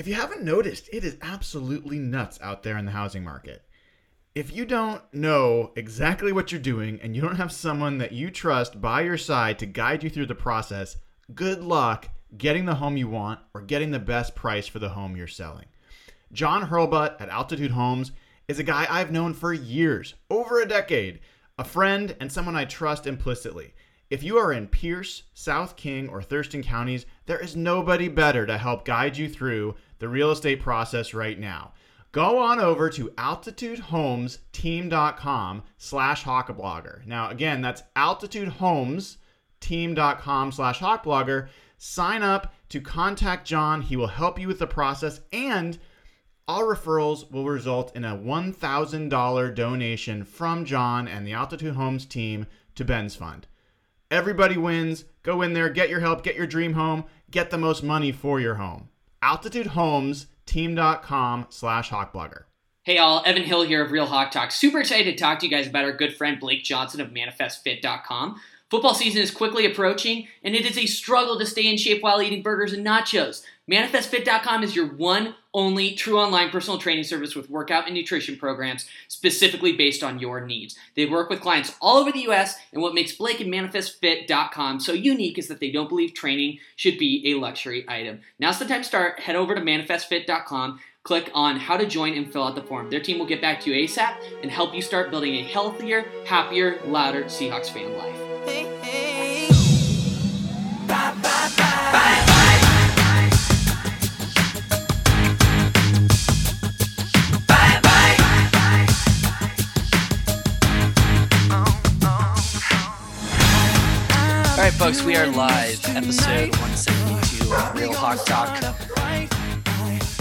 If you haven't noticed, it is absolutely nuts out there in the housing market. If you don't know exactly what you're doing and you don't have someone that you trust by your side to guide you through the process, good luck getting the home you want or getting the best price for the home you're selling. John Hurlbut at Altitude Homes is a guy I've known for years, over a decade, a friend and someone I trust implicitly. If you are in Pierce, South King, or Thurston counties, there is nobody better to help guide you through the real estate process right now. Go on over to altitudehomesteam.com slash hawkblogger. Now, again, that's altitudehomesteam.com slash hawkblogger. Sign up to contact John. He will help you with the process and all referrals will result in a $1,000 donation from John and the Altitude Homes team to Ben's Fund. Everybody wins. Go in there, get your help, get your dream home, get the most money for your home. AltitudeHomesTeam.com slash hawkblogger. Hey all, Evan Hill here of Real Hawk Talk. Super excited to talk to you guys about our good friend Blake Johnson of ManifestFit.com. Football season is quickly approaching, and it is a struggle to stay in shape while eating burgers and nachos. ManifestFit.com is your one, only true online personal training service with workout and nutrition programs specifically based on your needs. They work with clients all over the US, and what makes Blake and ManifestFit.com so unique is that they don't believe training should be a luxury item. Now's the time to start. Head over to ManifestFit.com click on how to join and fill out the form. Their team will get back to you ASAP and help you start building a healthier, happier, louder Seahawks fan life. All folks, we are live, episode 172 of Real Hawk Talk.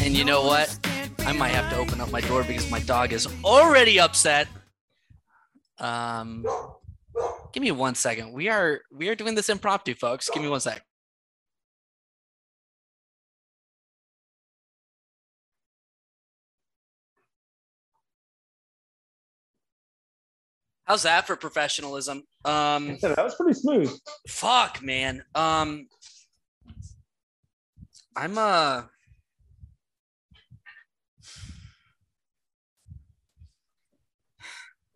And you know what? I might have to open up my door because my dog is already upset. Um, give me one second. We are we are doing this impromptu, folks. Give me one sec. How's that for professionalism? Um, that was pretty smooth. fuck, man. Um, I'm uh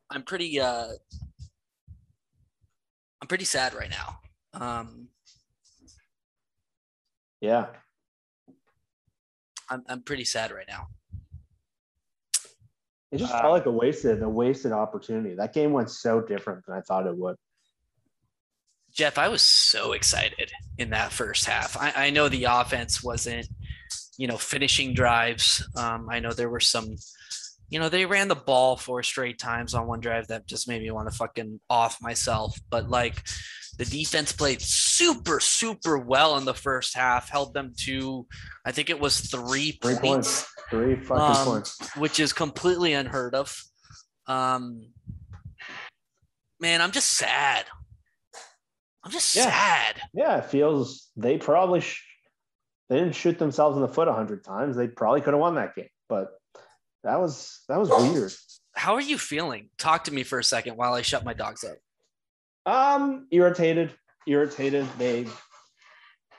I'm pretty uh I'm pretty sad right now. Um Yeah. I'm I'm pretty sad right now. It just Uh, felt like a wasted, a wasted opportunity. That game went so different than I thought it would. Jeff, I was so excited in that first half. I, I know the offense wasn't, you know, finishing drives. Um, I know there were some, you know, they ran the ball four straight times on one drive that just made me want to fucking off myself. But like the defense played super, super well in the first half, held them to, I think it was three, Three points, points. Three fucking Um, points. which is completely unheard of. Um, man, I'm just sad. I'm just Yeah. sad. Yeah, it feels they probably sh- they didn't shoot themselves in the foot a hundred times. They probably could have won that game, but that was that was weird. How are you feeling? Talk to me for a second while I shut my dogs up. Um, irritated, irritated. They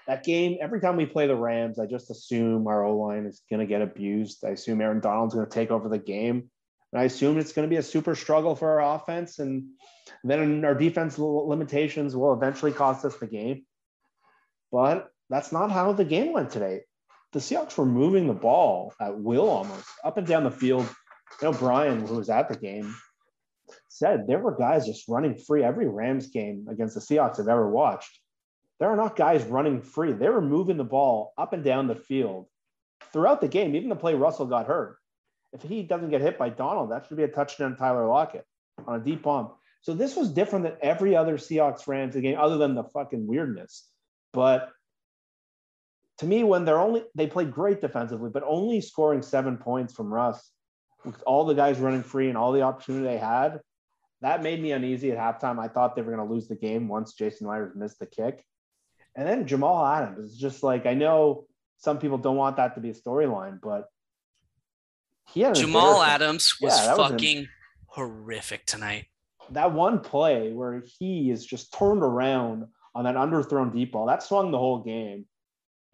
that game. Every time we play the Rams, I just assume our O line is going to get abused. I assume Aaron Donald's going to take over the game, and I assume it's going to be a super struggle for our offense, and then our defense limitations will eventually cost us the game. But that's not how the game went today. The Seahawks were moving the ball at will almost up and down the field. You know, Brian, who was at the game, said there were guys just running free every Rams game against the Seahawks I've ever watched. There are not guys running free. They were moving the ball up and down the field throughout the game, even the play Russell got hurt. If he doesn't get hit by Donald, that should be a touchdown Tyler Lockett on a deep bomb. So this was different than every other Seahawks Rams game, other than the fucking weirdness. But to me, when they're only they played great defensively, but only scoring seven points from Russ with all the guys running free and all the opportunity they had, that made me uneasy at halftime. I thought they were going to lose the game once Jason Myers missed the kick. And then Jamal Adams is just like, I know some people don't want that to be a storyline, but he had Jamal Adams was yeah, fucking was horrific tonight. That one play where he is just turned around on that underthrown deep ball that swung the whole game.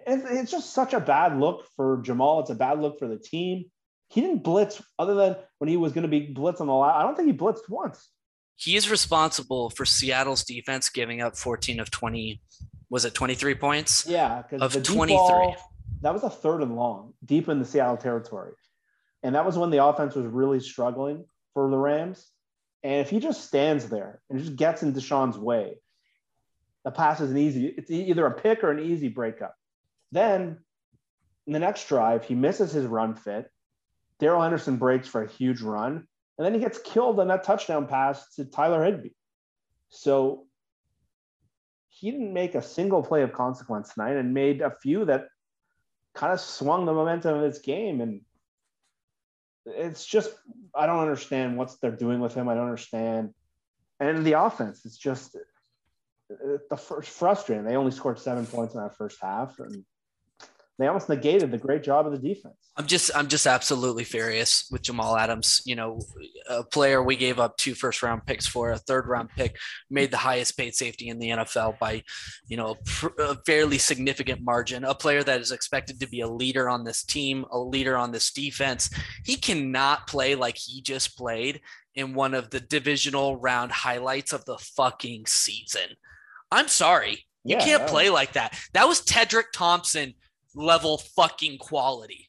It's just such a bad look for Jamal. It's a bad look for the team. He didn't blitz other than when he was going to be blitz on the line. I don't think he blitzed once. He is responsible for Seattle's defense giving up 14 of 20. Was it 23 points? Yeah, of 23. Ball, that was a third and long, deep in the Seattle territory. And that was when the offense was really struggling for the Rams. And if he just stands there and just gets in DeSean's way, the pass is an easy, it's either a pick or an easy breakup. Then in the next drive, he misses his run fit. Darrell Henderson breaks for a huge run. And then he gets killed on that touchdown pass to Tyler Higbee. So he didn't make a single play of consequence tonight and made a few that kind of swung the momentum of this game. And it's just I don't understand what they're doing with him. I don't understand. And the offense, it's just uh, the first frustrating. They only scored seven points in that first half, and they almost negated the great job of the defense. I'm just I'm just absolutely furious with Jamal Adams. You know, a player we gave up two first round picks for, a third round pick, made the highest paid safety in the NFL by, you know, a fairly significant margin. A player that is expected to be a leader on this team, a leader on this defense. He cannot play like he just played in one of the divisional round highlights of the fucking season. I'm sorry. You yeah, can't play like that. That was Tedric Thompson level fucking quality.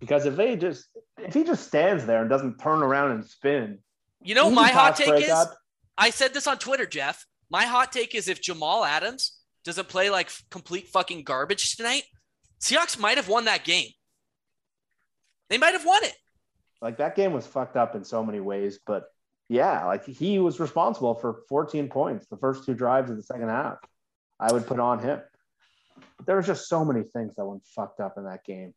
Because if they just if he just stands there and doesn't turn around and spin, you know my hot take is up. I said this on Twitter, Jeff. My hot take is if Jamal Adams doesn't play like complete fucking garbage tonight, Seahawks might have won that game. They might have won it. Like that game was fucked up in so many ways, but yeah, like he was responsible for 14 points the first two drives of the second half. I would put on him. But there was just so many things that went fucked up in that game.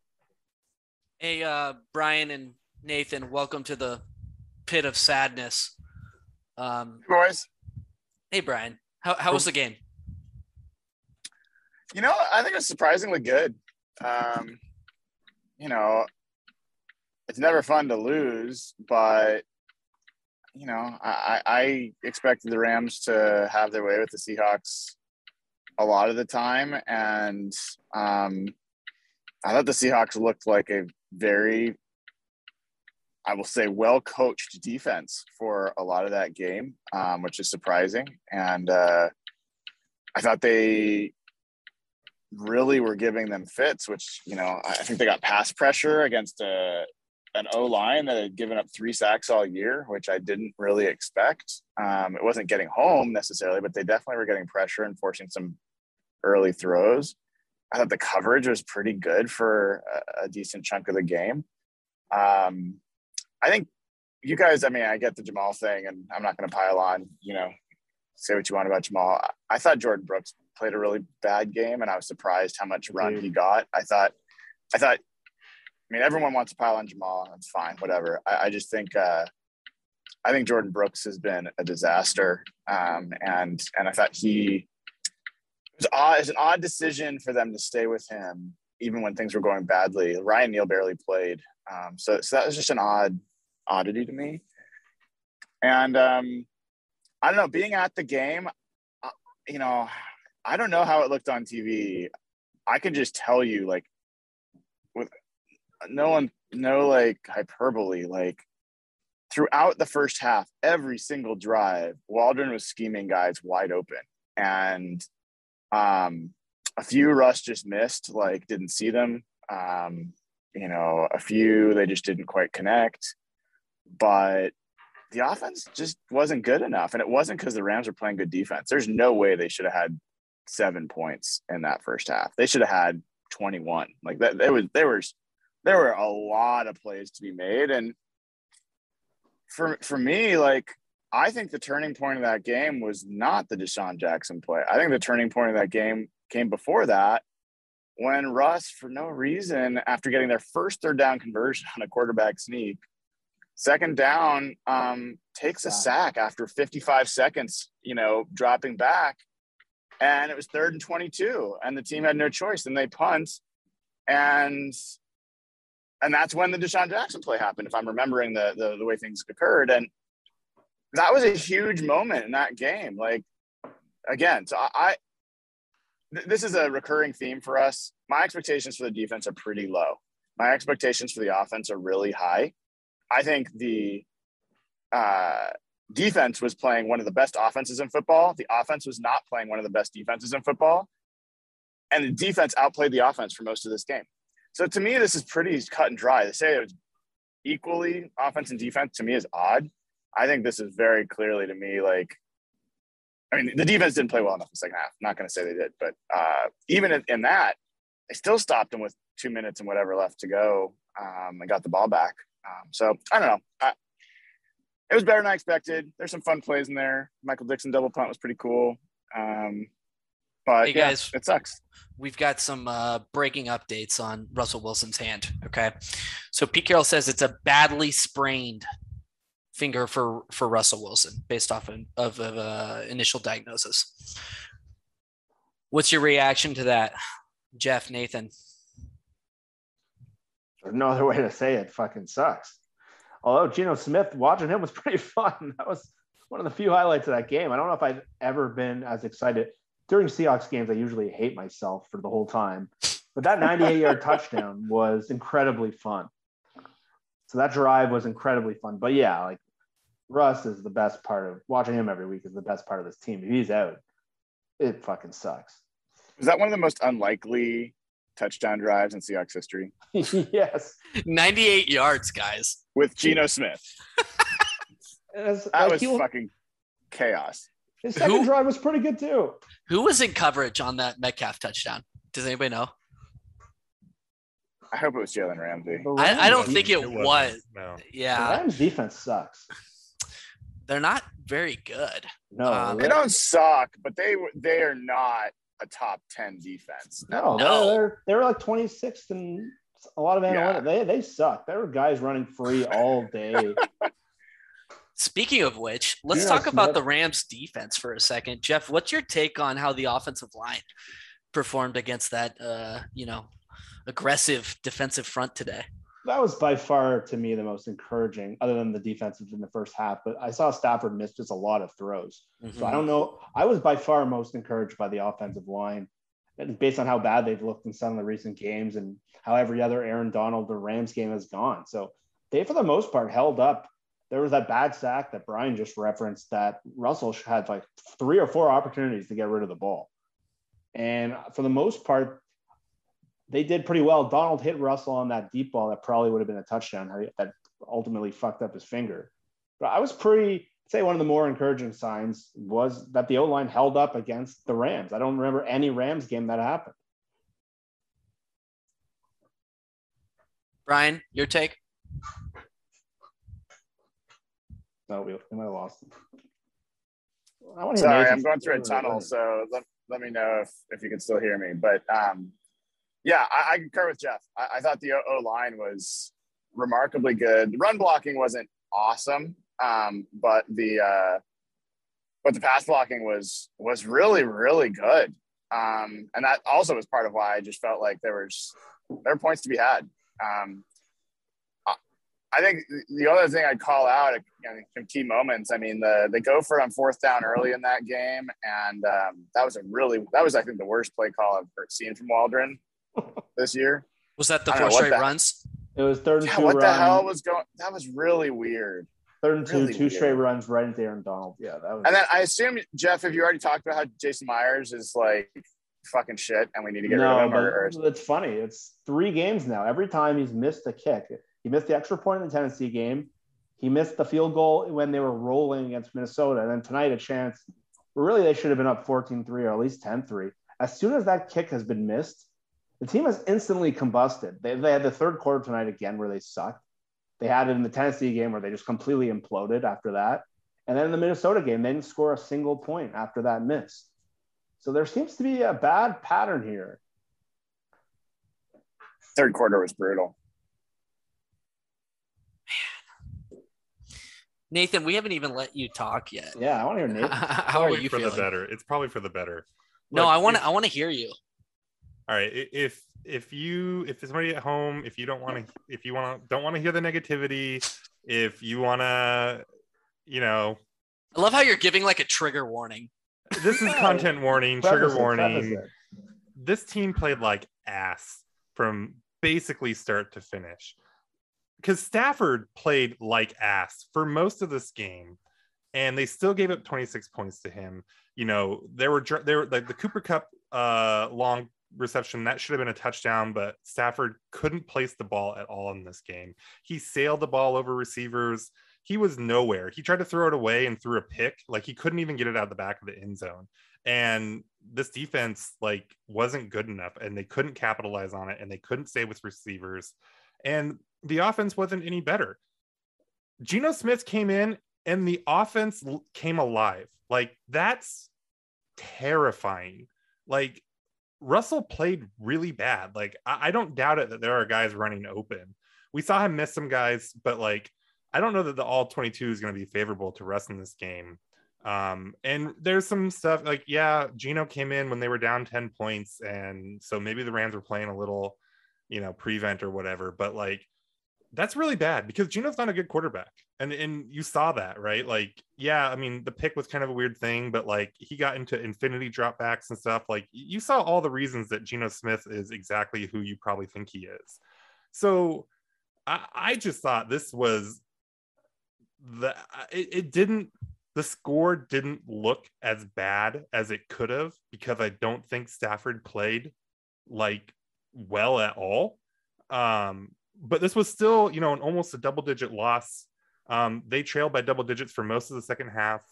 Hey, uh, Brian and Nathan, welcome to the pit of sadness. Um, Boys. Hey, Brian. How, how was the game? You know, I think it was surprisingly good. Um, you know, it's never fun to lose, but you know, I, I expected the Rams to have their way with the Seahawks a lot of the time, and um, I thought the Seahawks looked like a very, I will say, well coached defense for a lot of that game, um, which is surprising. And uh, I thought they really were giving them fits, which you know I think they got pass pressure against a an O line that had given up three sacks all year, which I didn't really expect. Um, it wasn't getting home necessarily, but they definitely were getting pressure and forcing some early throws. I thought the coverage was pretty good for a, a decent chunk of the game. Um, I think you guys, I mean, I get the Jamal thing, and I'm not going to pile on, you know, say what you want about Jamal. I thought Jordyn Brooks played a really bad game, and I was surprised how much run he got. I thought, I thought mean, everyone wants to pile on Jamal. That's fine, whatever. I, I just think uh, I think Jordyn Brooks has been a disaster, um, and and I thought he it was odd. It's an odd decision for them to stay with him even when things were going badly. Ryan Neal barely played, um, so so that was just an odd oddity to me. And um, I don't know, being at the game, uh, you know, I don't know how it looked on TV. I can just tell you, like, with no one, no like hyperbole. Like throughout the first half, every single drive, Waldron was scheming guys wide open, and um, a few Russ just missed, like didn't see them. Um, you know, a few they just didn't quite connect, but the offense just wasn't good enough, and it wasn't because the Rams were playing good defense. There's no way they should have had seven points in that first half. They should have had 21. Like that, there was there was there were a lot of plays to be made. And for for me, like I think the turning point of that game was not the DeSean Jackson play. I think the turning point of that game came before that when Russ, for no reason, after getting their first third down conversion on a quarterback sneak, second down, um, takes a sack after 55 seconds, you know, dropping back. And it was third and 22, and the team had no choice, and they punt. And and that's when the DeSean Jackson play happened, if I'm remembering the, the the way things occurred. And that was a huge moment in that game. Like again, so I, I this is a recurring theme for us. My expectations for the defense are pretty low. My expectations for the offense are really high. I think the uh, defense was playing one of the best offenses in football. The offense was not playing one of the best defenses in football. And the defense outplayed the offense for most of this game. So to me, this is pretty cut and dry. To say it was equally offense and defense to me is odd. I think this is very clearly to me like, I mean, the defense didn't play well enough in the second half. I'm not going to say they did, but uh, even in, that, they still stopped them with two minutes and whatever left to go um, and got the ball back. Um, so I don't know. I, it was better than I expected. There's some fun plays in there. Michael Dickson double punt was pretty cool. Um, but hey guys, yeah, it sucks. We've got some uh, breaking updates on Russell Wilson's hand. Okay, so Pete Carroll says it's a badly sprained finger for for Russell Wilson based off of, of, of uh, initial diagnosis. What's your reaction to that, Jeff Nathan? There's no other way to say it. Fucking sucks. Although Geno Smith, watching him was pretty fun. That was one of the few highlights of that game. I don't know if I've ever been as excited during Seahawks games. I usually hate myself for the whole time, but that 98 yard touchdown was incredibly fun. So that drive was incredibly fun. But yeah, like Russ is the best part of watching him every week is the best part of this team. If he's out, it fucking sucks. Is that one of the most unlikely touchdown drives in Seahawks history? yes. 98 yards, guys. With Geno Smith. that like was fucking chaos. His second who, drive was pretty good too. Who was in coverage on that Metcalf touchdown? Does anybody know? I hope it was Jalen Ramsey. I, I, don't think it, it was. No. Yeah. The Rams defense sucks. They're not very good. No, um, they don't suck, but they they are not a top 10 defense. No, no. They're, they're like 26th and a lot of analytics. Yeah. They, they suck. There were guys running free all day. Speaking of which, let's talk about the Rams defense for a second. Jeff, what's your take on how the offensive line performed against that, uh, you know, aggressive defensive front today? that was by far to me the most encouraging, other than the defensive in the first half. But I saw Stafford miss just a lot of throws. Mm-hmm. So I don't know. I was by far most encouraged by the offensive line, and based on how bad they've looked in some of the recent games and how every other Aaron Donald or Rams game has gone. So they, for the most part, held up. There was that bad sack that Brian just referenced that Russell had like three or four opportunities to get rid of the ball. And for the most part, they did pretty well. Donald hit Russell on that deep ball that probably would have been a touchdown that ultimately fucked up his finger. But I was pretty say one of the more encouraging signs was that the O line held up against the Rams. I don't remember any Rams game that happened. Brian, your take? No, we, we might have lost him. Sorry, I'm going through a tunnel, so let, let me know if, if you can still hear me. But um, yeah, I, I concur with Jeff. I, I thought the O line was remarkably good. The run blocking wasn't awesome, um, but the uh, but the pass blocking was was really really good. Um, and that also was part of why I just felt like there was there were points to be had. Um, I think the other thing I'd call out, you know, some key moments. I mean, the they go for on fourth down early in that game, and um, that was a really that was I think the worst play call I've ever seen from Waldron this year. Was that the four straight runs? It was third and yeah, two. What run. the hell was going? That was really weird. Third and two, really two weird. straight runs right into Aaron Donald. Yeah, that was. And then I assume Jeff, have you already talked about how Jason Myers is like fucking shit, and we need to get no, rid of him? Or, or... It's funny. It's three games now. Every time he's missed a kick, he missed the extra point in the Tennessee game. He missed the field goal when they were rolling against Minnesota. And then tonight, a chance. Really, they should have been up 14 3 or at least 10 3. As soon as that kick has been missed, the team has instantly combusted. They, they had the third quarter tonight again where they sucked. They had it in the Tennessee game where they just completely imploded after that. And then in the Minnesota game, they didn't score a single point after that miss. So there seems to be a bad pattern here. Third quarter was brutal. Nathan, we haven't even let you talk yet. Yeah, I want to hear Nathan. How are Probably you for feeling? the better. It's probably for the better. No, Look, I want to. I want to hear you. all right if if you if somebody at home if you don't want to if you want to don't want to hear the negativity if you want to you know I love how you're giving like a trigger warning. this is content warning trigger Preface warning this team played like ass from basically start to finish because stafford played like ass for most of this game and they still gave up 26 points to him. You know there were there were like the cooper kupp uh long reception that should have been a touchdown but stafford couldn't place the ball at all in this game. He sailed the ball over receivers. He was nowhere. He tried to throw it away and threw a pick. Like he couldn't even get it out of the back of the end zone. And this defense like wasn't good enough and they couldn't capitalize on it and they couldn't stay with receivers. And the offense wasn't any better Geno Smith came in and the offense came alive. Like that's terrifying. Like Russell played really bad. Like I, I don't doubt it that there are guys running open. We saw him miss some guys, but like I don't know that the all 22 is going to be favorable to Russ in this game. Um, and there's some stuff like, yeah, Geno came in when they were down 10 points. And so maybe the Rams were playing a little, you know, prevent or whatever, but like that's really bad because Geno's not a good quarterback. And and you saw that, right? Like, yeah, I mean, the pick was kind of a weird thing, but like he got into infinity dropbacks and stuff. Like you saw all the reasons that Geno Smith is exactly who you probably think he is. So I, I just thought this was the it, it didn't the score didn't look as bad as it could have because I don't think Stafford played like well at all. Um, but this was still, you know, an almost a double digit loss. Um, they trailed by double digits for most of the second half.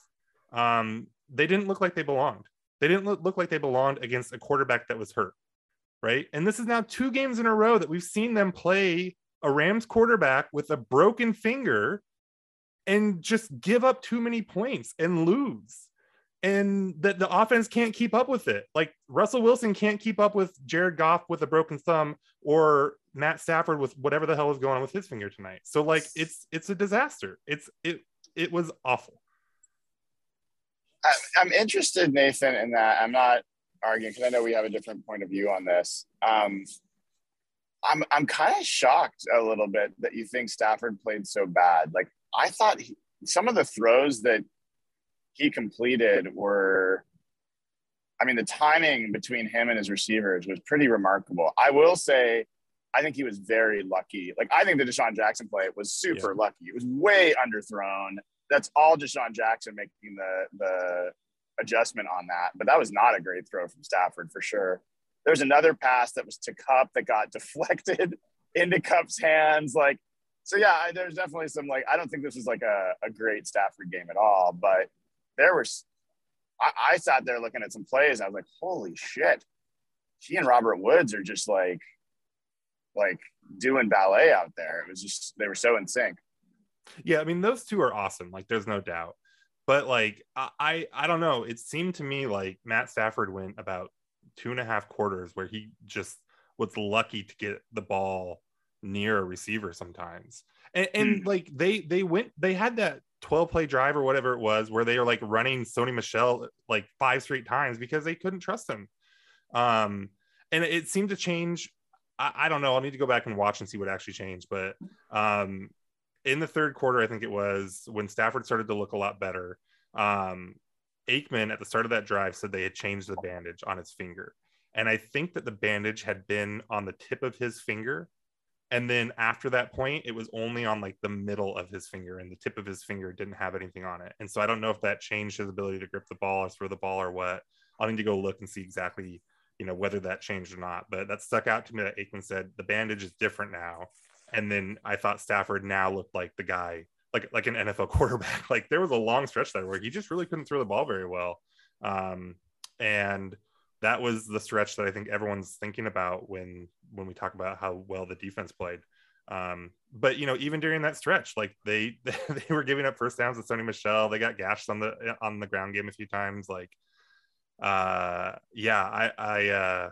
Um, they didn't look like they belonged. They didn't look, look like they belonged against a quarterback that was hurt, right? And this is now two games in a row that we've seen them play a Rams quarterback with a broken finger and just give up too many points and lose. And that the offense can't keep up with it. Like Russell Wilson can't keep up with Jared Goff with a broken thumb or Matt Stafford with whatever the hell is going on with his finger tonight. So like it's it's a disaster. It's it it was awful. I'm interested, Nathan, in that. I'm not arguing because I know we have a different point of view on this. Um, I'm I'm kind of shocked a little bit that you think Stafford played so bad. Like I thought he, some of the throws that he completed were. I mean, the timing between him and his receivers was pretty remarkable. I will say, I think he was very lucky. Like, I think the DeSean Jackson play was super lucky. It was way underthrown. That's all DeSean Jackson making the the adjustment on that. But that was not a great throw from Stafford for sure. There's another pass that was to Kupp that got deflected into Kupp's hands. Like, so yeah, I- there's definitely some like I don't think this was like a, a great Stafford game at all, but there was I, I sat there looking at some plays and I was like, holy shit. He and Robert Woods are just like like doing ballet out there. It was just they were so in sync. Yeah, I mean those two are awesome. Like there's no doubt. But like I I, I don't know. It seemed to me like Matt Stafford went about two and a half quarters where he just was lucky to get the ball near a receiver sometimes. And, and like they they went they had that 12 play drive or whatever it was where they were like running Sony Michel like five straight times because they couldn't trust him. Um and it seemed to change. I, I don't know. I'll need to go back and watch and see what actually changed. But um in the third quarter, I think it was when Stafford started to look a lot better. Um, Aikman at the start of that drive said they had changed the bandage on his finger. And I think that the bandage had been on the tip of his finger. And then after that point, it was only on like the middle of his finger, and the tip of his finger didn't have anything on it. And so I don't know if that changed his ability to grip the ball or throw the ball or what. I'll need to go look and see exactly, you know, whether that changed or not. But that stuck out to me that Aikman said the bandage is different now and then I thought Stafford now looked like the guy, like like an NFL quarterback. Like there was a long stretch there where he just really couldn't throw the ball very well, um, and that was the stretch that I think everyone's thinking about when when we talk about how well the defense played. Um, but you know, even during that stretch, like they they were giving up first downs with Sony Michel. They got gashed on the on the ground game a few times. Like, uh, yeah, I I uh,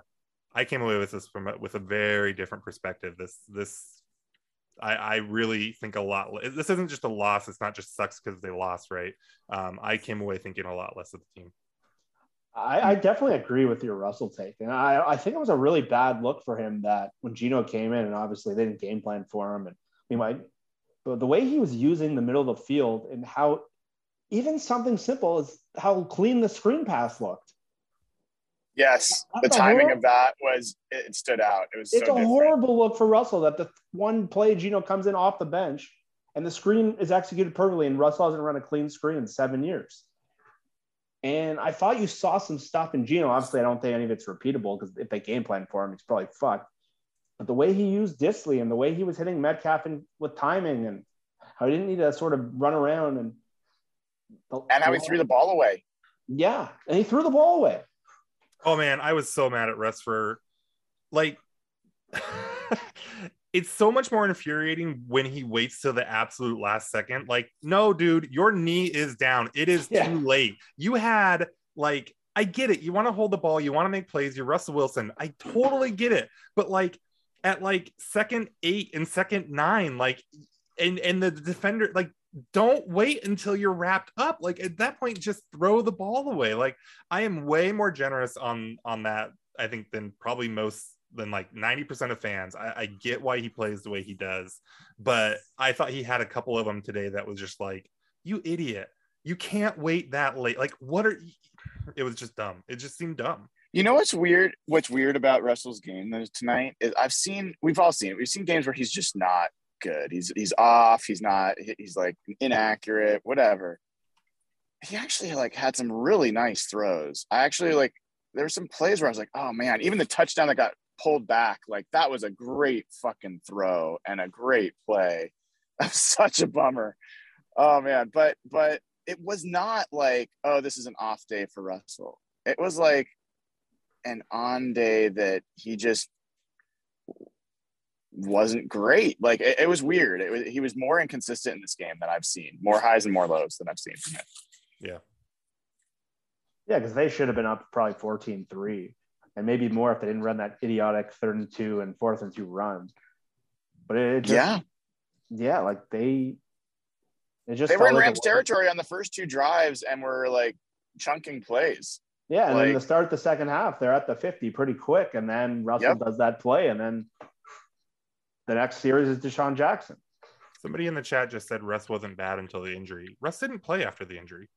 I came away with this from with a very different perspective. This this I, I really think a lot. This isn't just a loss. It's not just sucks because they lost, right? Um, I came away thinking a lot less of the team. I, I, definitely agree with your Russell take, and I, I think it was a really bad look for him that when Geno came in, and obviously they didn't game plan for him, and I might, but the way he was using the middle of the field and how even something simple as how clean the screen pass looked. Yes, the timing of that was it stood out. It was. It's so a different. horrible look for Russell that the one play Geno comes in off the bench and the screen is executed perfectly, and Russell hasn't run a clean screen in seven years. And I thought you saw some stuff in Geno. Obviously, I don't think any of it's repeatable because if they game plan for him, it's probably fucked. But the way he used Dissly and the way he was hitting Metcalf and with timing and how he didn't need to sort of run around and and how he threw the ball away. Yeah, and he threw the ball away. Oh man, I was so mad at Russ for like it's so much more infuriating when he waits till the absolute last second. Like, no, dude, your knee is down. It is yeah. too late. You had like I get it. You want to hold the ball, you want to make plays, you're Russell Wilson. I totally get it. But like at like second eight and second nine, like and and the defender, like don't wait until you're wrapped up. Like at that point just throw the ball away. Like i am way more generous on on that i think than probably most than like 90% of fans. I, I get why he plays the way he does but i thought he had a couple of them today that was just like you idiot. You can't wait that late. Like what are it was just dumb. It just seemed dumb. You know what's weird what's weird about russell's game tonight is i've seen we've all seen it. We've seen games where he's just not good. He's he's off. He's not. He's like inaccurate. Whatever. He actually like had some really nice throws. I actually like. There were some plays where I was like, oh man, even the touchdown that got pulled back, like that was a great fucking throw and a great play. Such a bummer. Oh man, but but it was not like, oh, this is an off day for Russell. It was like an on day that he just wasn't great. Like it, it was weird. It was, he was more inconsistent in this game than I've seen. More highs and more lows than I've seen from him. Yeah. Yeah, because they should have been up probably 14-3 and maybe more if they didn't run that idiotic third and two and fourth and two run. But it just, yeah, yeah, like they, it just they were in like Rams territory on the first two drives and were like chunking plays. Yeah, and like, then to start the second half, they're at the 50 pretty quick, and then Russell yep. does that play, and then the next series is DeSean Jackson. Somebody in the chat just said Russ wasn't bad until the injury. Russ didn't play after the injury.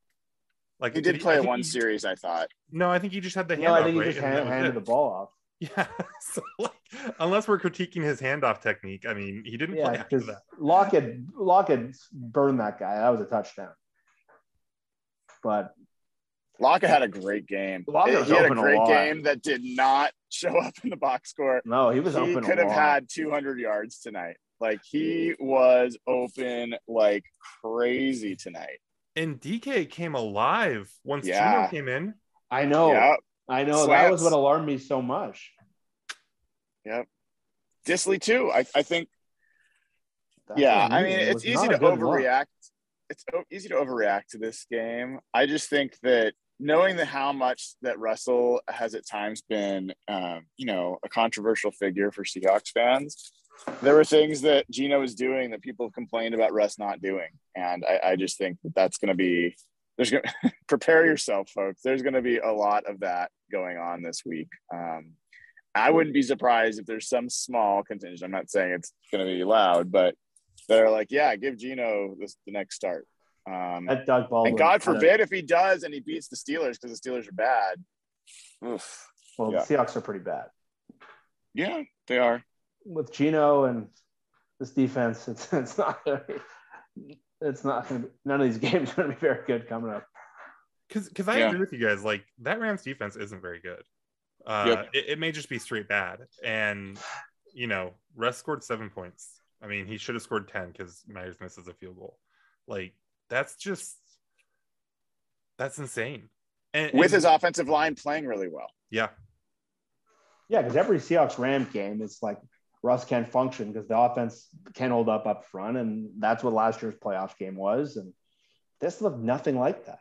Like he did, did play he, one he, series, I thought. No, I think he just had the hand. No, I think he right? just hand, handed the ball off. Yeah. So like, unless we're critiquing his handoff technique, I mean, he didn't yeah, play after that. Lockett, Lockett burned that guy. That was a touchdown. But Lockett had a great game. Lockett he had a great a game that did not show up in the box score. No, he was he open. He could have had 200 yards tonight. Like he was open like crazy tonight. And DK came alive once yeah. Geno came in. I know. Yep. I know. Slants. That was what alarmed me so much. Yep. Dissly too. I, I think. yeah, I mean, it's easy to overreact. Look. It's easy to overreact to this game. I just think that knowing that how much that Russell has at times been, um, you know, a controversial figure for Seahawks fans, there were things that Geno was doing that people complained about Russ not doing, and I, I just think that that's going to be there's going to prepare yourself, folks. There's going to be a lot of that going on this week. Um, I wouldn't be surprised if there's some small contingent. I'm not saying it's going to be loud, but they're like, yeah, give Geno this, the next start. Um, that Doug Baldwin. And God forbid if he does and he beats the Steelers because the Steelers are bad. Oof. Well, yeah. the Seahawks are pretty bad. Yeah, they are. With Geno and this defense, it's it's not it's not gonna be, none of these games are gonna be very good coming up. Because because I yeah. agree with you guys. Like that Rams defense isn't very good. Uh, yep. it, it may just be straight bad. And you know, Russ scored seven points. I mean, he should have scored ten because Myers misses a field goal. Like that's just that's insane. And, with and, his offensive line playing really well. Yeah. Yeah, because every Seahawks Ram game, it's like Russ can't function because the offense can't hold up up front, and that's what last year's playoff game was. And this looked nothing like that.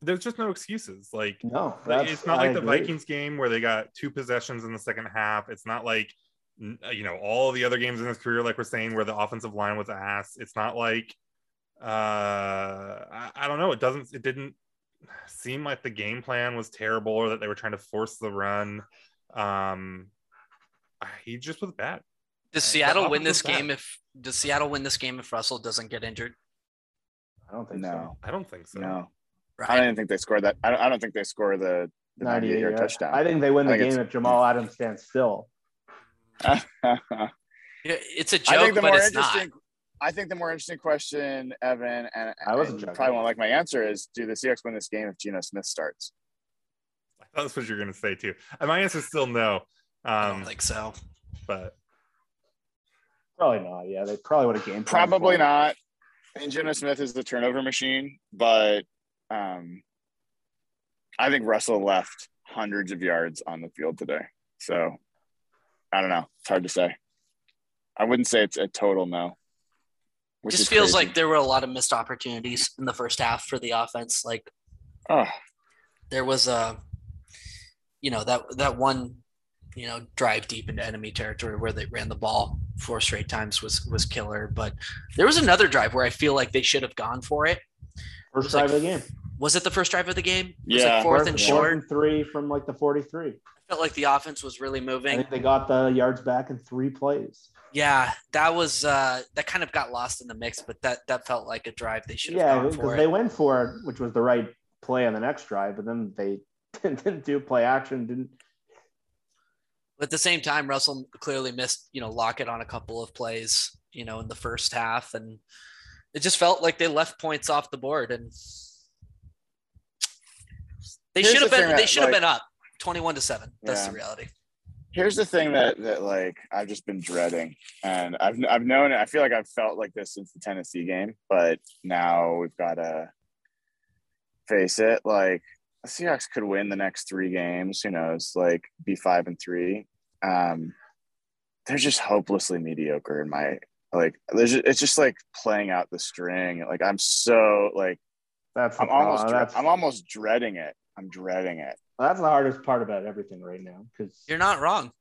There's just no excuses. Like no, it's not like I the agree. Vikings game where they got two possessions in the second half. It's not like you know all the other games in his career, like we're saying, where the offensive line was ass. It's not like uh, I, I don't know. It doesn't. It didn't seem like the game plan was terrible or that they were trying to force the run. Um, he just was bad. Does Seattle win this was bad. game if does Seattle win this game if Russell doesn't get injured? I don't think No, I don't think so. no. I don't think they scored that. I don't, I don't think they score the, so. the 98 98 yard touchdown. I think they win the I think game if Jamal Adams stands still. Yeah, It's a joke, think the but more it's not. Interesting. I think the more interesting question, Evan, and, I wasn't and probably won't like my answer is: Do the Seahawks win this game if Geno Smith starts? I thought that's what you're going to say too. And my answer is still no. I Um, don't think so. but Probably not. Yeah, they probably would have game. Probably for it. not. And Geno Smith is the turnover machine, but um, I think Russell left hundreds of yards on the field today. So I don't know. It's hard to say. I wouldn't say it's a total no. Which Just feels crazy. like there were a lot of missed opportunities in the first half for the offense. Like oh, there was a, you know, that that one, you know, drive deep into enemy territory where they ran the ball four straight times was was killer. But there was another drive where I feel like they should have gone for it. First It's like drive of the game. Was it the first drive of the game? It was Yeah. like fourth and Fourth short. and three from like the 43. Felt like the offense was really I moving. think they got the yards back in three plays. Yeah, that was uh that kind of got lost in the mix, but that that felt like a drive they should have Yeah, because they went for it, which was the right play on the next drive, but then they didn't do play action. Didn't But at the same time, Russell clearly missed, you know, Lockett on a couple of plays, you know, in the first half, and it just felt like they left points off the board, and they should have the been they that, should have like- been up twenty-one to seven. That's Yeah. the reality. here's the thing that that like I've just been dreading, and I've I've known it. I feel like I've felt like this since the Tennessee game, but now we've got to face it. Like the Seahawks could win the next three games. Who knows? Like be five and three. Um, they're just hopelessly mediocre in my like. There's just, it's just like playing out the string. Like I'm so like that's I'm almost that's, I'm almost dreading it. I'm dreading it. That's the hardest part about everything right now. Because You're not wrong.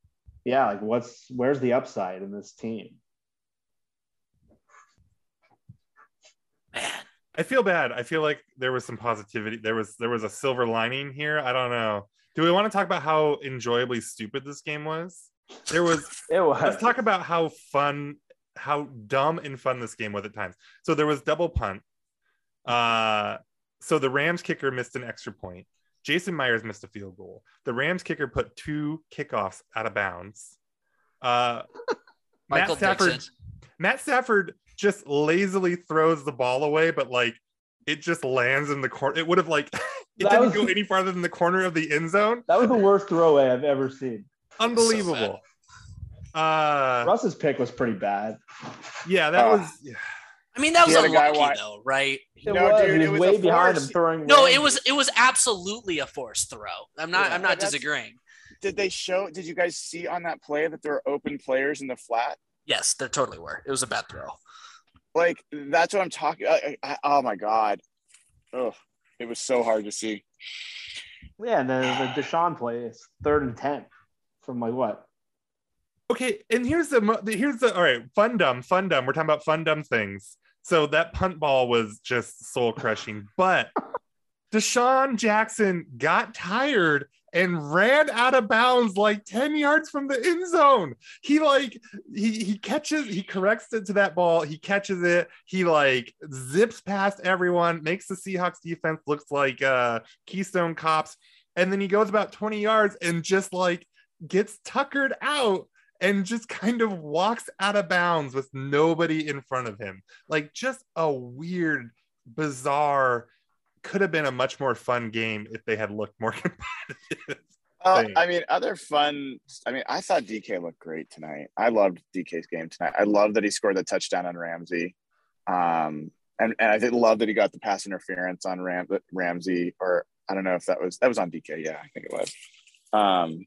yeah, like what's where's the upside in this team? Man, I feel bad. I feel like there was some positivity. There was there was a silver lining here. I don't know. Do we want to talk about how enjoyably stupid this game was? There was It was. let's talk about how fun how dumb and fun this game was at times so there was double punt uh so the rams kicker missed an extra point jason myers missed a field goal the rams kicker put two kickoffs out of bounds uh Michael matt stafford Dickson. matt stafford just lazily throws the ball away but like it just lands in the corner it would have like it That didn't was- go any farther than the corner of the end zone that was the worst throwaway I've ever seen. unbelievable uh Russ's pick was pretty bad. yeah that Uh, was I mean, that was He had a guy unlucky though, right? It No, was. dude, he it was was a way behind force. him throwing. No, rams. it was it was absolutely a forced throw. I'm not Yeah, I'm not disagreeing. Did they show? Did you guys see on that play that there were open players in the flat? Yes, there totally were. It was a bad throw. Like that's what I'm talking. I, I, oh my god, oh, it was so hard to see. Yeah, and then the DeSean play is third and ten from like what? Okay, and here's the here's the all right, fun dumb, fun dumb. We're talking about fun dumb things. So that punt ball was just soul crushing, but DeSean Jackson got tired and ran out of bounds like 10 yards from the end zone. He like he he catches, he corrects it to that ball, he catches it, he like zips past everyone, makes the Seahawks defense looks like uh Keystone Cops, and then he goes about 20 yards and just like gets tuckered out and just kind of walks out of bounds with nobody in front of him. Like just a weird, bizarre, could have been a much more fun game if they had looked more competitive. Uh, I mean, other fun. I mean, I thought DK looked great tonight. I loved DK's game tonight. I love that he scored the touchdown on Ramsey, um, and and I did love that he got the pass interference on Ram, Ramsey, or I don't know if that was that was on DK. Yeah, I think it was. Um,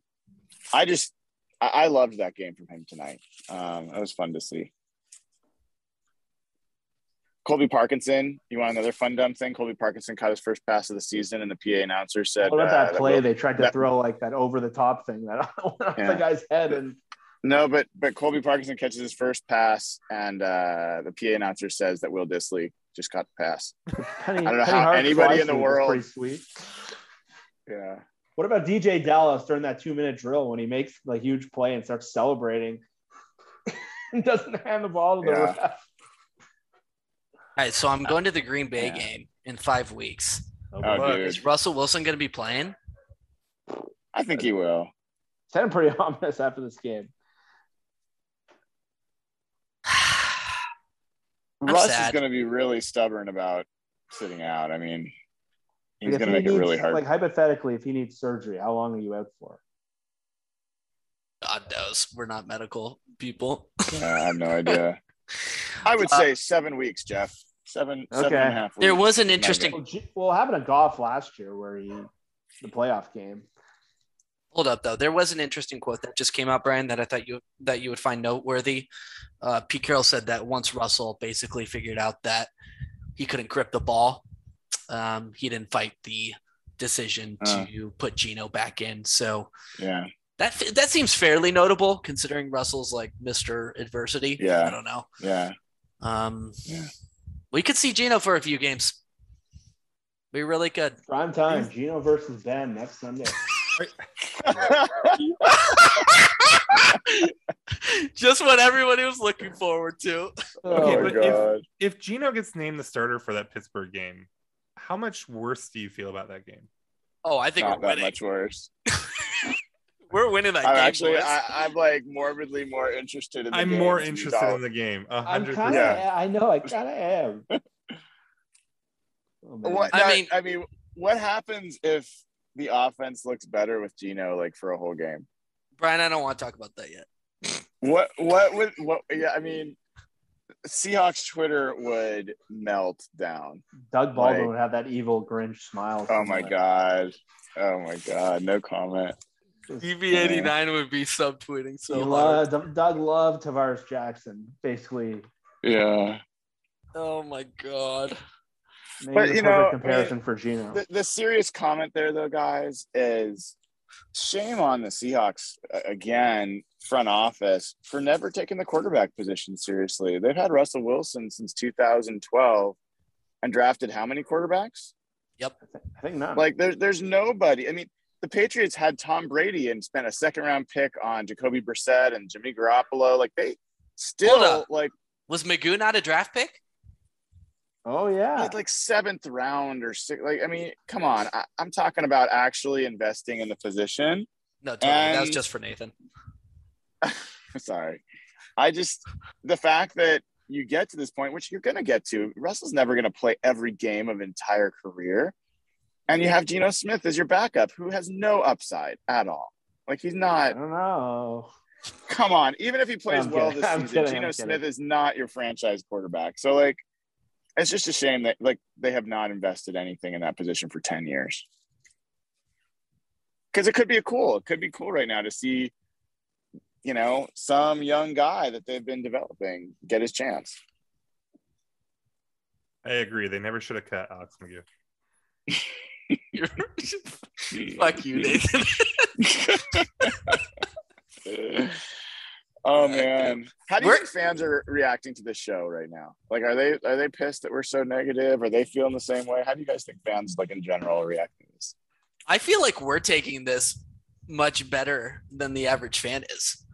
I just I, I loved that game from him tonight. Um, it was fun to see. Colby Parkinson, you want another fun dumb thing? Colby Parkinson caught his first pass of the season, and the PA announcer said, What about uh, that play? will- They tried to that- throw like that over the top thing that went off Yeah. the guy's head, and No, but but Colby Parkinson catches his first pass, and uh, the PA announcer says that Will Dissly just got the pass. Penny, I don't know Penny how Hart anybody in the world- Pretty sweet. Yeah. What about DeeJay Dallas during that two minute drill when he makes like huge play and starts celebrating and doesn't hand the ball to the Yeah. ref? All right, so I'm going to the Green Bay Yeah. game in five weeks. Oh, oh But- dude. Is Russell Wilson going to be playing? I think he will. Sounded pretty ominous after this game. I'm Russ sad. is going to be really stubborn about sitting out. I mean, he's Like, going to he make it really hard. Like hypothetically, if he needs surgery, how long are you out for? God knows we're not medical people. Yeah, I have no idea. I would Uh, say seven weeks, Jeff. Seven, seven and a Okay. half. There weeks was an interesting- Well, G- well, happened to Goff last year where he the playoff game. Hold up, though. There was an interesting quote that just came out, Brian, that I thought you that you would find noteworthy. Uh, Pete Carroll said that once Russell basically figured out that he couldn't grip the ball, um, he didn't fight the decision Uh. to put Geno back in. So Yeah. that that seems fairly notable considering Russell's like Mister Adversity. Yeah. I don't know. Yeah. Um, Yeah. we could see Geno for a few games. We really could. Prime time, Geno versus Ben next Sunday. Just what everybody was looking forward to. Okay, oh, my but if- If Geno gets named the starter for that Pittsburgh game, how much worse do you feel about that game? Oh, I think Not we're that winning. much worse. We're winning that I'm game. actually, boys. I, I'm like morbidly more interested in the I'm game more interested in the game. A I'm hundred percent. of. I know. I kind of am. Oh. What, I now, mean- I mean, what happens if the offense looks better with Geno like for a whole game? Brian, I don't want to talk about that yet. What what would what yeah, I mean Seahawks Twitter would melt down. Doug Baldwin like- would have that evil Grinch smile. Oh my god. Oh my god, no comment. EV89 would be subtweeting He so hard. loved, um, Doug loved Tarvaris Jackson. Basically, Yeah. Oh my god. maybe But, you perfect know, I comparison for Geno. The, the serious comment there though, guys, is shame on the Seahawks uh, again, front office, for never taking the quarterback position seriously. They've had Russell Wilson since 2012 and drafted how many quarterbacks? Yep. I think not. Like there's there's nobody. I mean, the Patriots had Tom Brady and spent a second round pick on Jacoby Brissett and Jimmy Garoppolo. Like they still like Was McGough not a draft pick? Oh yeah. like, like seventh round or six. Like I mean, come on. I, I'm talking about actually investing in the position. No, totally. that was just for Nathan. Sorry, I just the fact that you get to this point, which you're going to get to. Russell's never going to play every game of entire career, and you have Geno Smith as your backup, who has no upside at all. Like he's not. I don't know. Come on, even if he plays I'm well kidding. this season. Geno Smith kidding. is not your franchise quarterback. So like, it's just a shame that like they have not invested anything in that position for ten years. Because it could be a cool. It could be cool right now to see, you know, some young guy that they've been developing get his chance. I agree. They never should have cut Alex McGough. Fuck you, Nathan. oh man, how do you We're- think fans are reacting to this show right now? Like, are they are they pissed that we're so negative? Are they feeling the same way? How do you guys think fans, like in general, are reacting to this? I feel like we're taking this much better than the average fan is,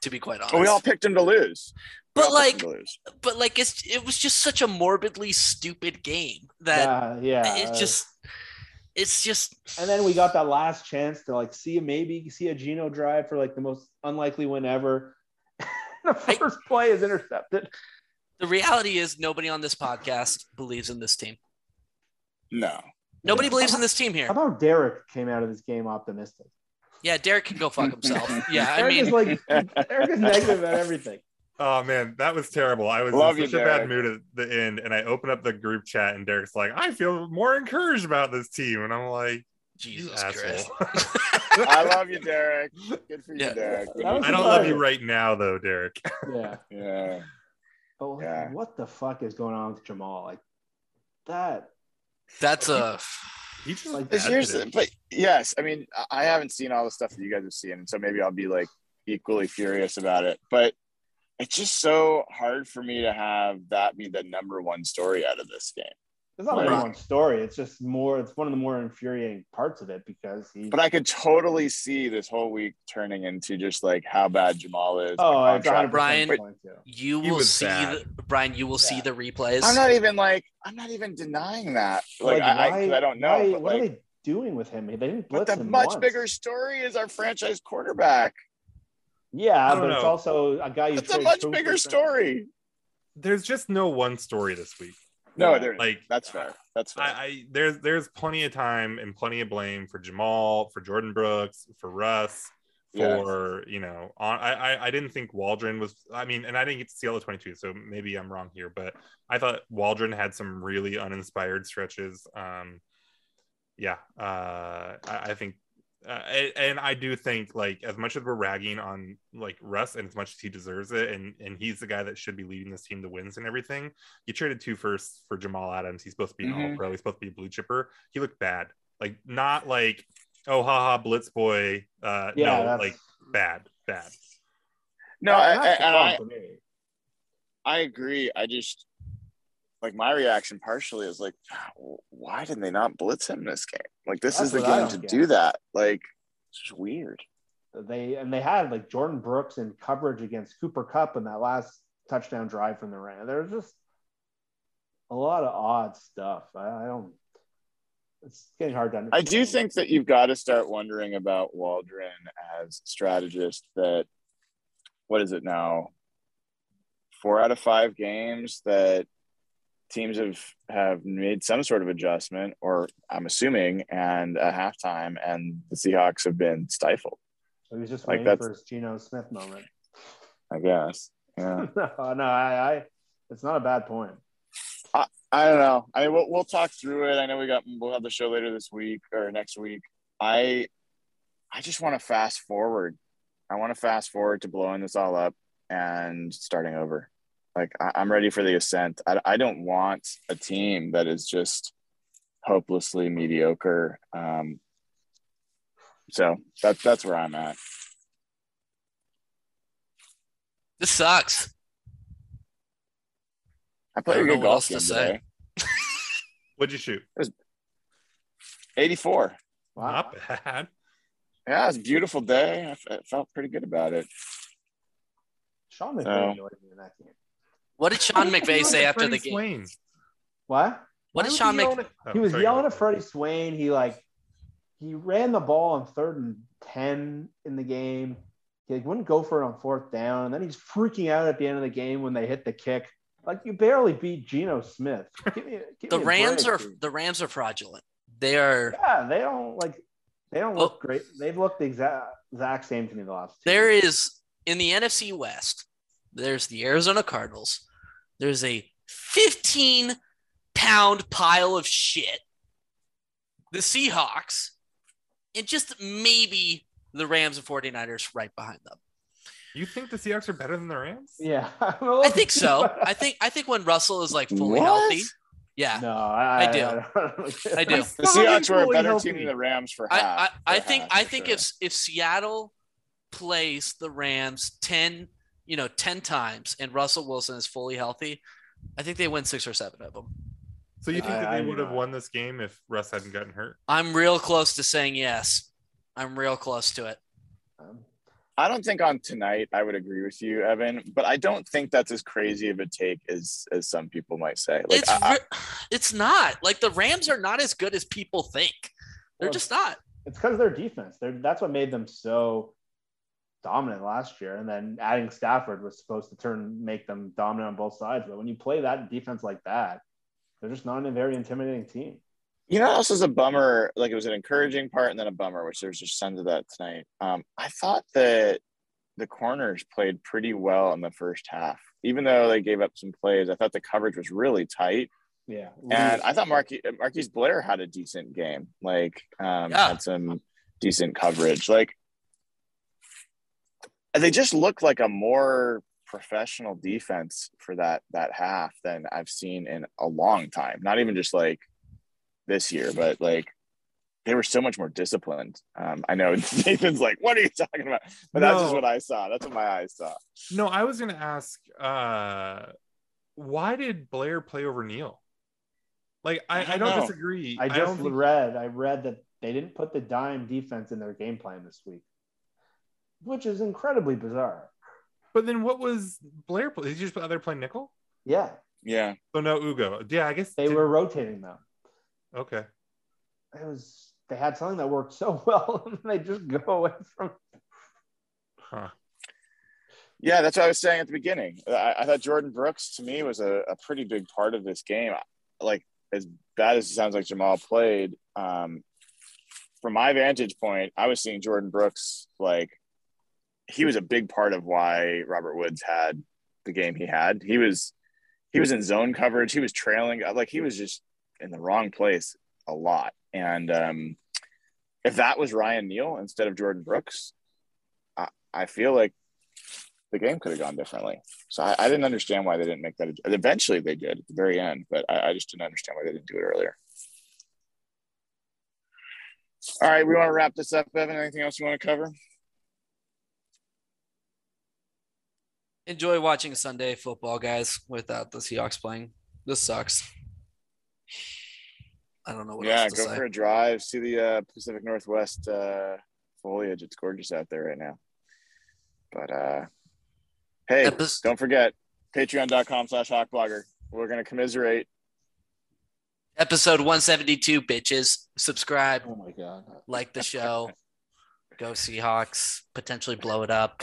to be quite honest. Well, we all picked him to lose. We but like, lose. but like, it's it was just such a morbidly stupid game that yeah, yeah. it just, it's just and then we got that last chance to like see a maybe see a Geno drive for like the most unlikely win ever. the I- first play is intercepted. the reality is nobody on this podcast believes in this team. no. Nobody believes in this team here. How about Derek came out of this game optimistic? Yeah, Derek can go fuck himself. Yeah, I mean, is like Derek is negative about everything. Oh man, that was terrible. I was Love in you, such a bad mood at the end, and I open up the group chat, and Derek's like, "I feel more encouraged about this team," and I'm like, Jesus Christ. I love you, Derek. Good for you, Yeah. Derek. I don't love you right now, though, Derek. Yeah. Yeah. But like, Yeah. what the fuck is going on with Jamal? Like that. That's a He just Like, It's bad here's the- but yes, I mean, I- I haven't seen all the stuff that you guys have seen, and so maybe I'll be like equally furious about it. But it's just so hard for me to have that be the number one story out of this game. It's not Right. a one story. It's just more. It's one of the more infuriating parts of it because he. But I could totally see this whole week turning into just like how bad Jamal is. oh, the it's contract. 100 Brian- You will see the Brian. You will see the replays. I'm not even like I'm not even denying that. Like, I, I, 'cause I don't know. why- but, what like, are they doing with him? They didn't but the him much once. bigger story is our franchise quarterback. Yeah, I don't but it's also a guy you. It's a much bigger percent. story. There's just no one story this week. No, Yeah. there, Like that's fair. That's fair. I, I there's there's plenty of time and plenty of blame for Jamal, for Jordyn Brooks, for Russ, Yeah. for you know, on I, I I didn't think Waldron was. I mean, and I didn't get to see all the 22, so maybe I'm wrong here, but I thought Waldron had some really uninspired stretches. Um, yeah, uh, I, I think. Uh, and, and I do think, like, as much as we're ragging on like Russ, and as much as he deserves it, and and he's the guy that should be leading this team to wins and everything, you traded two firsts for Jamal Adams. He's supposed to be an Mhm. all pro. He's supposed to be a blue chipper. He looked bad. Like not like oh haha blitz boy. Uh Yeah, no, that's, like bad, bad. no, I, I, I, problem for me. I agree. I just like my reaction partially is like, ah, why didn't they not blitz him this game? Like this That's is the game to get. do that. Like it's just weird. They and they had like Jordyn Brooks in coverage against Cooper Kupp in that last touchdown drive from the Rams. There's just a lot of odd stuff. I, I don't. It's getting hard to understand. I do think that you've got to start wondering about Waldron as strategist. That what is it now? Four out of five games that teams have have made some sort of adjustment, or I'm assuming, and at halftime, and the Seahawks have been stifled. he was just like that's- for his Geno Smith moment. I guess. Yeah. no, no, I, I, it's not a bad point. I don't know. I mean, we'll, we'll talk through it. I know we got we'll have the show later this week or next week. I I just want to fast forward. I want to fast forward to blowing this all up and starting over. Like I, I'm ready for the ascent. I, I don't want a team that is just hopelessly mediocre. Um, so that's that's where I'm at. This sucks. I played I a don't good what golf else to game say. today. What'd you shoot? 84. Wow. Not bad. Yeah, it's a beautiful day. I f- I felt pretty good about it. Sean McVay No. annoyed me in that game. What did Sean McVay say after the game? Swain. What? What Why did would Sean he yell Mc? at- Oh, he was yelling at Freddie Swain. He like he ran the ball on third and ten in the game. He like, wouldn't go for it on fourth down, and then he's freaking out at the end of the game when they hit the kick. Like you barely beat Geno Smith. Give me, give The me Rams break, are dude. the Rams are fraudulent. They are. yeah, they don't like they don't Oh. look great. They've looked the exact exact same to me the last. Two There years. is in the NFC West. There's the Arizona Cardinals. There's a 15 pound pile of shit. The Seahawks, and just maybe the Rams and 49ers right behind them. You think the Seahawks are better than the Rams? Yeah, I think so. I think I think when Russell is like fully What? healthy. Yeah. no, I, I do. I, I do. The Seahawks were a better healthy. team than the Rams for I, half. I, I for think half, I think sure. if if Seattle plays the Rams 10, you know, 10 times and Russell Wilson is fully healthy, I think they win 6 or 7 of them. So you think I- that they do would have won this game if Russ hadn't gotten hurt? I'm real close to saying yes. I'm real close to it. Um, I don't think on tonight I would agree with you, Evan, but I don't think that's as crazy of a take as as some people might say. Like it's I, I- it's not. Like the Rams are not as good as people think. They're Well, just not. it's because of their defense. They're, that's what made them so dominant last year. And then adding Stafford was supposed to turn make them dominant on both sides. But when you play that defense like that, they're just not a very intimidating team. you know, what else was a bummer. Like it was an encouraging part and then a bummer, which there's just tons of that tonight. Um, I thought that the corners played pretty well in the first half, even though they gave up some plays. I thought the coverage was really tight. Yeah. And I thought Marquis, Marquise Blair had a decent game, like um, Yeah. had some decent coverage. Like they just looked like a more professional defense for that that half than I've seen in a long time. Not even just like this year, but like they were so much more disciplined. Um, I know Nathan's like, "What are you talking about?" But that's just what I saw. That's what my eyes saw. No, I was gonna ask, uh, why did Blair play over Neal? Like, I, I I don't don't disagree. I just think- read. I read that they didn't put the dime defense in their game plan this week, which is incredibly bizarre. but then what was Blair play? Did he just put other play nickel? Yeah, Yeah, So no Ugo. Yeah, I guess they did- were rotating them. okay. It was they had something that worked so well, and they just go away from. Huh. yeah. That's what I was saying at the beginning. I, I thought Jordyn Brooks to me was a, a pretty big part of this game. Like as bad as it sounds like Jamal played, um, from my vantage point, I was seeing Jordyn Brooks like he was a big part of why Robert Woods had the game he had. He was he was in zone coverage. He was trailing. Like he was just in the wrong place a lot. And um, if that was Ryan Neal instead of Jordyn Brooks, I, I feel like the game could have gone differently. So I, I didn't understand why they didn't make that. Eventually they did at the very end, but I, I just didn't understand why they didn't do it earlier. All right, we want to wrap this up, Evan. Anything else you want to cover? Enjoy watching Sunday football, guys, without the Seahawks playing. This sucks. I don't know what yeah, else to say. Yeah, go say. for a drive. See the uh, Pacific Northwest uh, foliage. It's gorgeous out there right now. But uh, hey, Epis- don't forget patreon.com slash hawkblogger. We're going to commiserate. Episode 172, bitches. Subscribe, Oh my god! like the show, go Seahawks, potentially blow it up.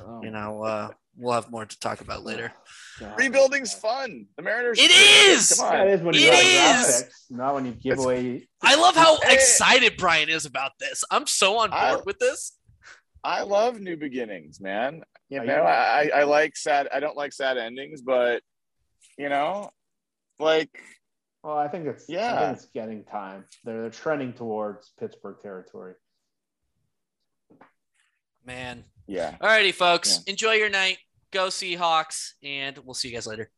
Oh You know, uh, we'll have more to talk about later. God. Rebuilding's fun. The Mariners. It are- is! Come on. is when you It go to draft is! picks, not when you give It's- away. I love how Hey. excited Brian is about this. I'm so on board I- with this. I love new beginnings, man. You Are know, you- I, I like sad. I don't like sad endings, but you know, like Well, I think it's. I Yeah. think it's getting time. They're, they're trending towards Pittsburgh territory. Man. yeah. Alrighty, folks. Enjoy your night. Go Seahawks, and we'll see you guys later.